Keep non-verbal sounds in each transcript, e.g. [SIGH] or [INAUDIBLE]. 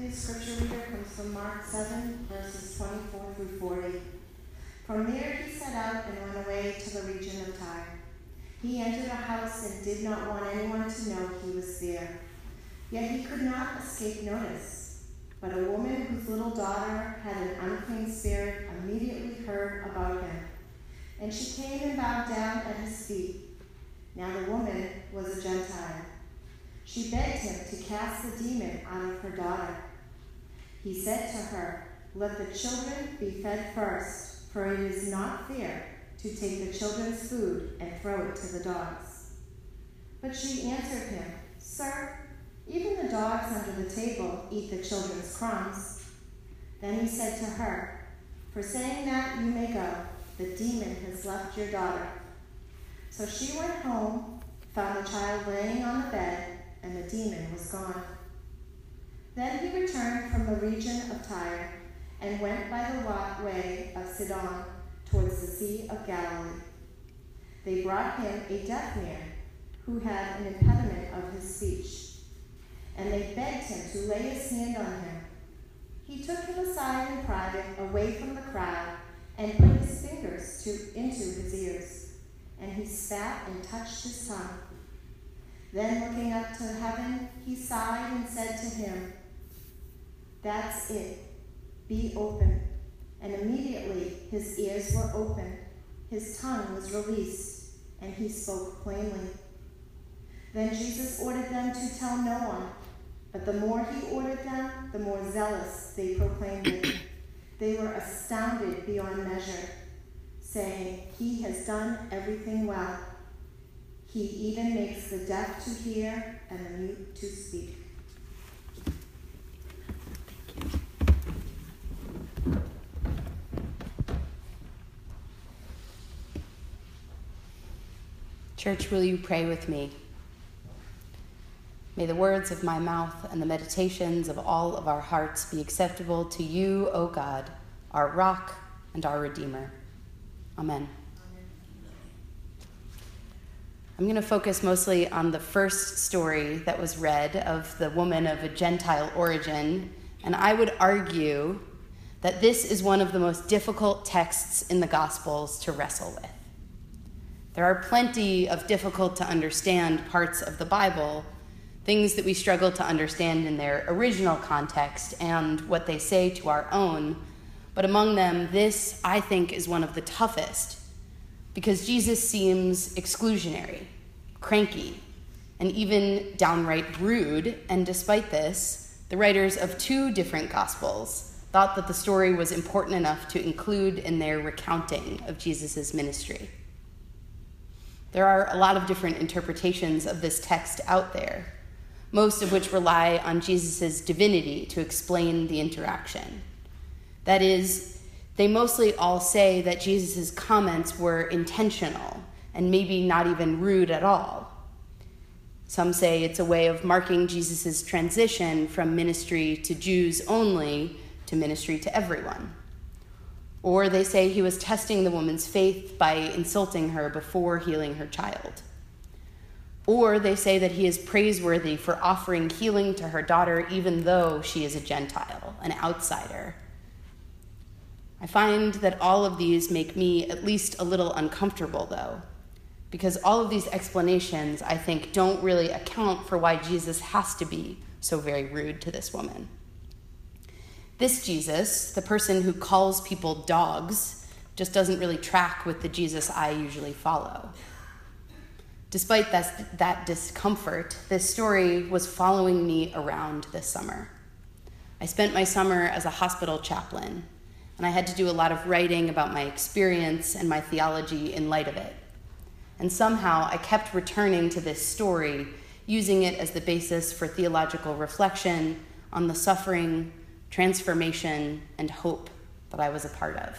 Today's scripture reader comes from Mark 7, verses 24 through 40. From there he set out and went away to the region of Tyre. He entered a house and did not want anyone to know he was there. Yet he could not escape notice. But a woman whose little daughter had an unclean spirit immediately heard about him. And she came and bowed down at his feet. Now the woman was a Gentile. She begged him to cast the demon out of her daughter. He said to her, Let the children be fed first, for it is not fair to take the children's food and throw it to the dogs. But she answered him, Sir, even the dogs under the table eat the children's crumbs. Then he said to her, For saying that you may go, the demon has left your daughter. So she went home, found the child laying on the bed, and the demon was gone. Then he returned from the region of Tyre and went by the way of Sidon towards the Sea of Galilee. They brought him a deaf man who had an impediment of his speech, and they begged him to lay his hand on him. He took him aside in private, away from the crowd, and put his fingers to, into his ears, and he spat and touched his tongue. Then, looking up to heaven, he sighed and said to him, That's it. Be open. And immediately his ears were opened, his tongue was released, and he spoke plainly. Then Jesus ordered them to tell no one, but the more he ordered them, the more zealous they proclaimed it. They were astounded beyond measure, saying, He has done everything well. He even makes the deaf to hear and the mute to speak. Church, will you pray with me? May the words of my mouth and the meditations of all of our hearts be acceptable to you, O God, our rock and our Redeemer. Amen. I'm going to focus mostly on the first story that was read of the woman of a Gentile origin, and I would argue that this is one of the most difficult texts in the Gospels to wrestle with. There are plenty of difficult to understand parts of the Bible, things that we struggle to understand in their original context and what they say to our own. But among them, this, I think, is one of the toughest because Jesus seems exclusionary, cranky, and even downright rude. And despite this, the writers of two different Gospels thought that the story was important enough to include in their recounting of Jesus' ministry. There are a lot of different interpretations of this text out there, most of which rely on Jesus' divinity to explain the interaction. That is, they mostly all say that Jesus' comments were intentional and maybe not even rude at all. Some say it's a way of marking Jesus' transition from ministry to Jews only to ministry to everyone. Or they say he was testing the woman's faith by insulting her before healing her child. Or they say that he is praiseworthy for offering healing to her daughter even though she is a Gentile, an outsider. I find that all of these make me at least a little uncomfortable, though, because all of these explanations, I think, don't really account for why Jesus has to be so very rude to this woman. This Jesus, the person who calls people dogs, just doesn't really track with the Jesus I usually follow. Despite that, that discomfort, this story was following me around this summer. I spent my summer as a hospital chaplain, and I had to do a lot of writing about my experience and my theology in light of it. And somehow I kept returning to this story, using it as the basis for theological reflection on the suffering, transformation, and hope that I was a part of.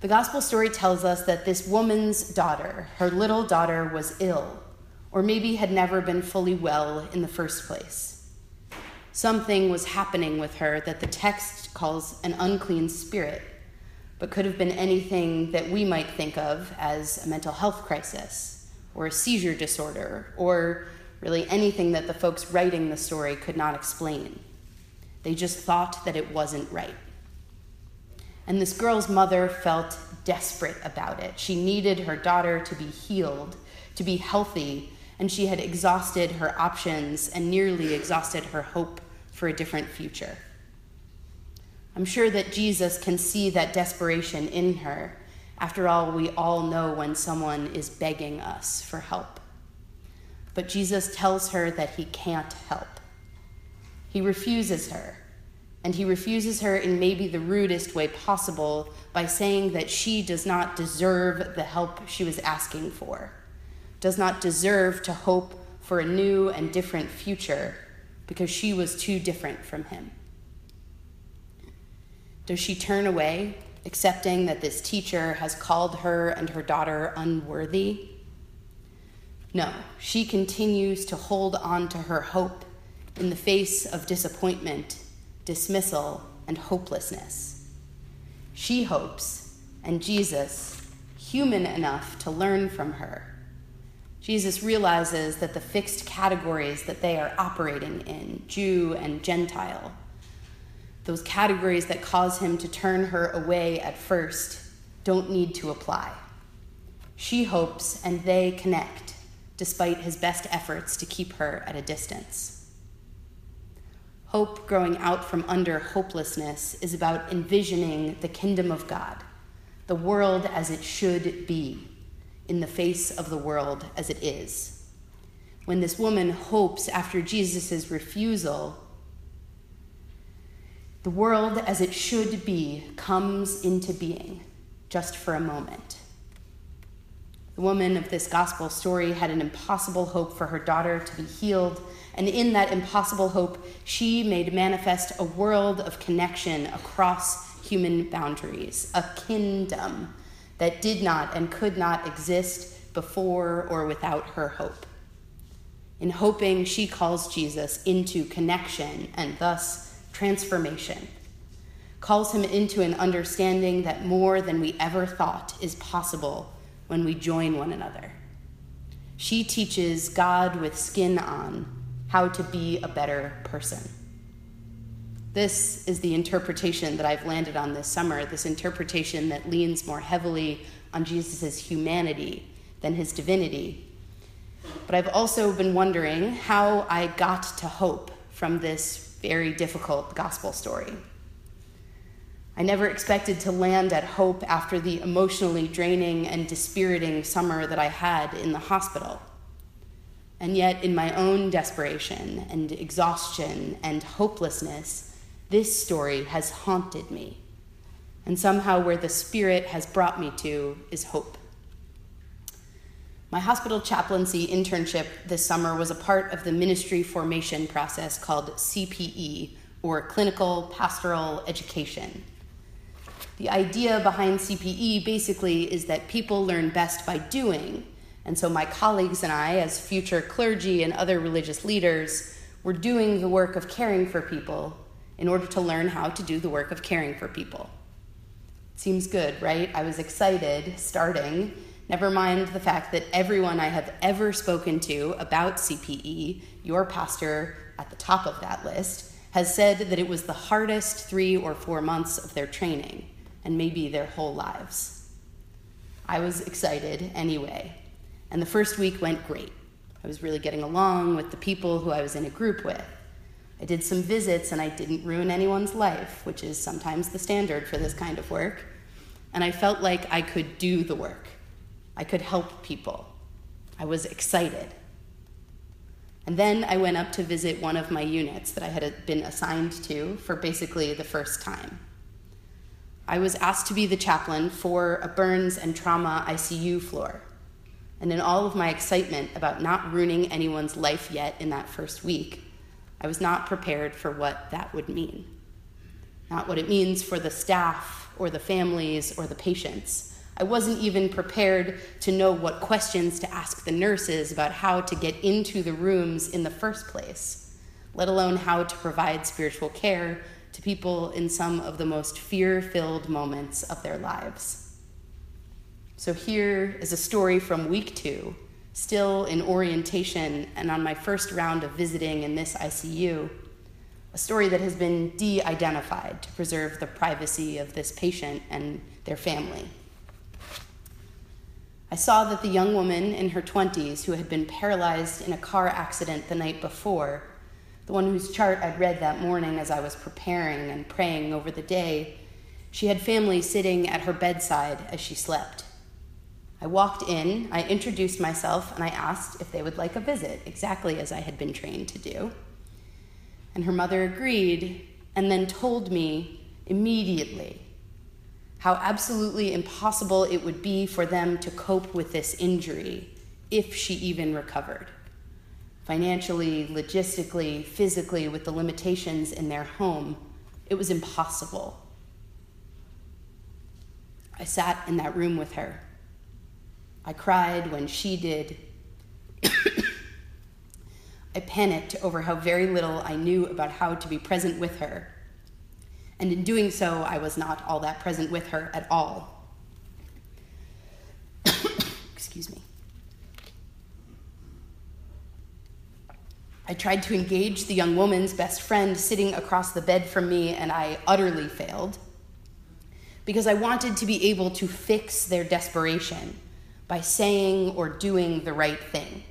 The gospel story tells us that this woman's daughter, her little daughter, was ill, or maybe had never been fully well in the first place. Something was happening with her that the text calls an unclean spirit, but could have been anything that we might think of as a mental health crisis, or a seizure disorder, or really anything that the folks writing the story could not explain. They just thought that it wasn't right. And this girl's mother felt desperate about it. She needed her daughter to be healed, to be healthy, and she had exhausted her options and nearly exhausted her hope for a different future. I'm sure that Jesus can see that desperation in her. After all, we all know when someone is begging us for help. But Jesus tells her that he can't help. He refuses her, and he refuses her in maybe the rudest way possible by saying that she does not deserve the help she was asking for, does not deserve to hope for a new and different future because she was too different from him. Does she turn away, accepting that this teacher has called her and her daughter unworthy? No, she continues to hold on to her hope in the face of disappointment, dismissal, and hopelessness. She hopes, and Jesus, human enough to learn from her. Jesus realizes that the fixed categories that they are operating in, Jew and Gentile, those categories that cause him to turn her away at first don't need to apply. She hopes and they connect, despite his best efforts to keep her at a distance. Hope growing out from under hopelessness is about envisioning the kingdom of God, the world as it should be, in the face of the world as it is. When this woman hopes after Jesus' refusal the world as it should be comes into being just for a moment. The woman of this gospel story had an impossible hope for her daughter to be healed, and in that impossible hope, she made manifest a world of connection across human boundaries, a kingdom that did not and could not exist before or without her hope. In hoping, she calls Jesus into connection and thus transformation, calls him into an understanding that more than we ever thought is possible when we join one another. She teaches God with skin on how to be a better person. This is the interpretation that I've landed on this summer, this interpretation that leans more heavily on Jesus' humanity than his divinity. But I've also been wondering how I got to hope from this very difficult gospel story. I never expected to land at hope after the emotionally draining and dispiriting summer that I had in the hospital. And yet, in my own desperation and exhaustion and hopelessness, this story has haunted me. And somehow, where the Spirit has brought me to is hope. My hospital chaplaincy internship this summer was a part of the ministry formation process called CPE, or Clinical Pastoral Education. The idea behind CPE basically is that people learn best by doing, and so my colleagues and I, as future clergy and other religious leaders, were doing the work of caring for people in order to learn how to do the work of caring for people. Seems good, right? I was excited starting Never mind the fact that everyone I have ever spoken to about CPE, your pastor at the top of that list, has said that it was the hardest three or four months of their training, and maybe their whole lives. I was excited anyway, and the first week went great. I was really getting along with the people who I was in a group with. I did some visits and I didn't ruin anyone's life, which is sometimes the standard for this kind of work. And I felt like I could do the work. I could help people. I was excited. And then I went up to visit one of my units that I had been assigned to for basically the first time. I was asked to be the chaplain for a burns and trauma ICU floor. And in all of my excitement about not ruining anyone's life yet in that first week, I was not prepared for what that would mean. Not what it means for the staff or the families or the patients I wasn't even prepared to know what questions to ask the nurses about how to get into the rooms in the first place, let alone how to provide spiritual care to people in some of the most fear filled moments of their lives. So here is a story from week two, still in orientation and on my first round of visiting in this ICU, a story that has been de identified to preserve the privacy of this patient and their family. I saw that the young woman in her 20s who had been paralyzed in a car accident the night before, the one whose chart I'd read that morning as I was preparing and praying over the day, she had family sitting at her bedside as she slept. I walked in, I introduced myself, and I asked if they would like a visit, exactly as I had been trained to do. And her mother agreed and then told me immediately how absolutely impossible it would be for them to cope with this injury if she even recovered. Financially, logistically, physically, with the limitations in their home, it was impossible. I sat in that room with her. I cried when she did. I panicked over how very little I knew about how to be present with her. And in doing so, I was not all that present with her at all. [COUGHS] Excuse me. I tried to engage the young woman's best friend sitting across the bed from me, and I utterly failed because I wanted to be able to fix their desperation by saying or doing the right thing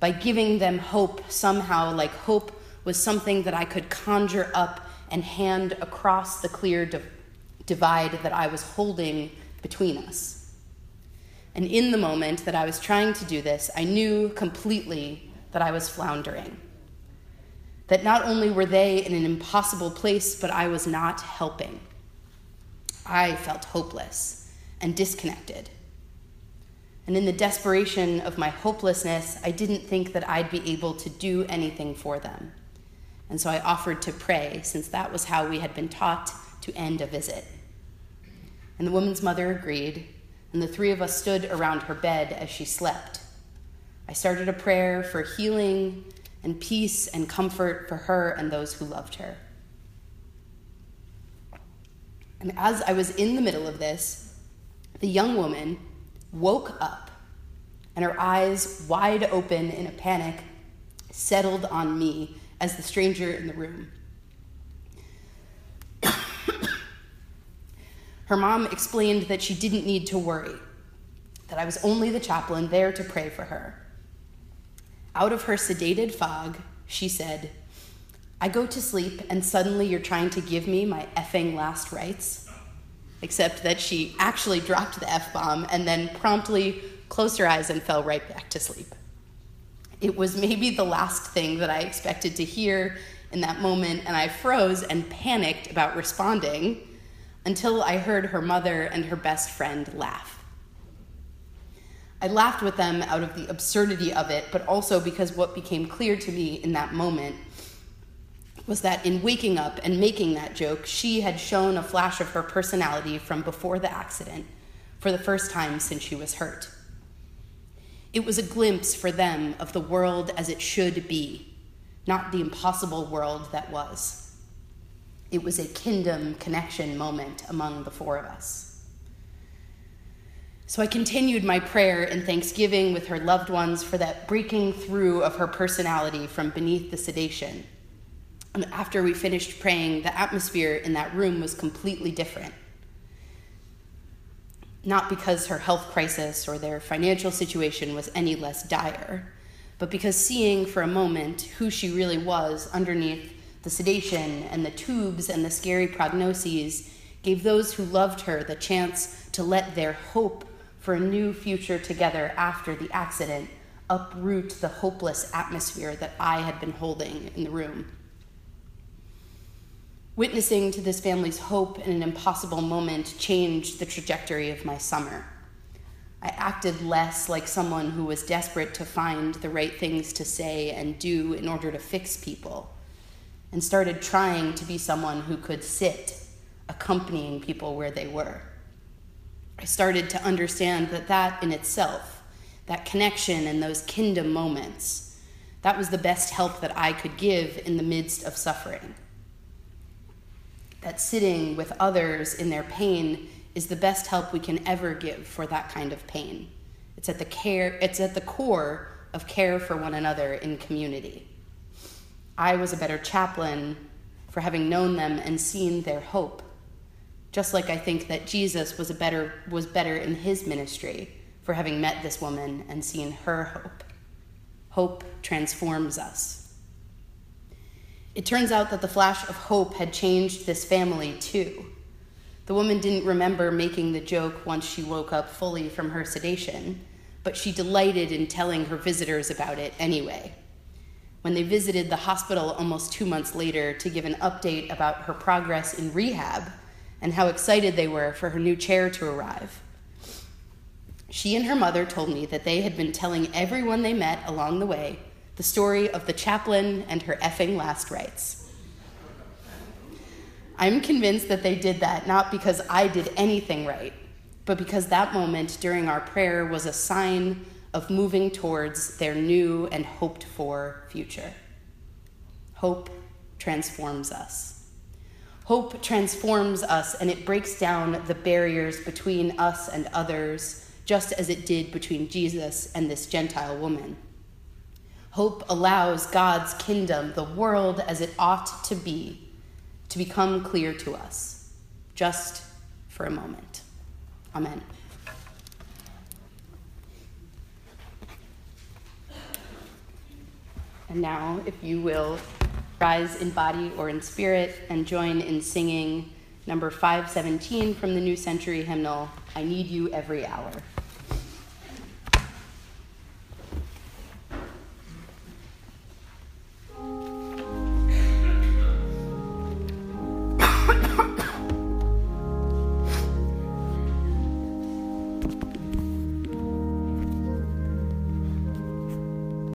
by giving them hope somehow, like hope was something that I could conjure up and hand across the clear div- divide that I was holding between us. And in the moment that I was trying to do this, I knew completely that I was floundering. That not only were they in an impossible place, but I was not helping. I felt hopeless and disconnected. And in the desperation of my hopelessness, I didn't think that I'd be able to do anything for them. And so I offered to pray, since that was how we had been taught to end a visit. And the woman's mother agreed, and the three of us stood around her bed as she slept. I started a prayer for healing and peace and comfort for her and those who loved her. And as I was in the middle of this, the young woman woke up and her eyes, wide open in a panic, settled on me as the stranger in the room. her mom explained that she didn't need to worry, that I was only the chaplain there to pray for her. Out of her sedated fog, she said, I go to sleep and suddenly you're trying to give me my effing last rites except that she actually dropped the F bomb and then promptly closed her eyes and fell right back to sleep. It was maybe the last thing that I expected to hear in that moment, and I froze and panicked about responding until I heard her mother and her best friend laugh. I laughed with them out of the absurdity of it, but also because what became clear to me in that moment was that in waking up and making that joke, she had shown a flash of her personality from before the accident for the first time since she was hurt. It was a glimpse for them of the world as it should be, not the impossible world that was. It was a kingdom connection moment among the four of us. So I continued my prayer and thanksgiving with her loved ones for that breaking through of her personality from beneath the sedation Um, after we finished praying, the atmosphere in that room was completely different. Not because her health crisis or their financial situation was any less dire, but because seeing for a moment who she really was underneath the sedation and the tubes and the scary prognoses gave those who loved her the chance to let their hope for a new future together after the accident uproot the hopeless atmosphere that I had been holding in the room. Witnessing to this family's hope in an impossible moment changed the trajectory of my summer. I acted less like someone who was desperate to find the right things to say and do in order to fix people, and started trying to be someone who could sit, accompanying people where they were. I started to understand that that in itself, that connection and those kingdom moments, that was the best help that I could give in the midst of suffering that sitting with others in their pain is the best help we can ever give for that kind of pain, It's at the care it's at the core of care for one another in community. I was a better chaplain for having known them and seen their hope. Just like I think that Jesus was a better was better in his ministry for having met this woman and seen her hope. Hope transforms us. It turns out that the flash of hope had changed this family too. The woman didn't remember making the joke once she woke up fully from her sedation, but she delighted in telling her visitors about it anyway. When they visited the hospital almost two months later to give an update about her progress in rehab and how excited they were for her new chair to arrive, she and her mother told me that they had been telling everyone they met along the way the story of the chaplain and her effing last rites. I'm convinced that they did that not because I did anything right, but because that moment during our prayer was a sign of moving towards their new and hoped for future. Hope transforms us. Hope transforms us and it breaks down the barriers between us and others, just as it did between Jesus and this Gentile woman. Hope allows God's kingdom, the world as it ought to be, to become clear to us, just for a moment. Amen. And now, if you will rise in body or in spirit and join in singing number 517 from the New Century hymnal, I Need You Every Hour.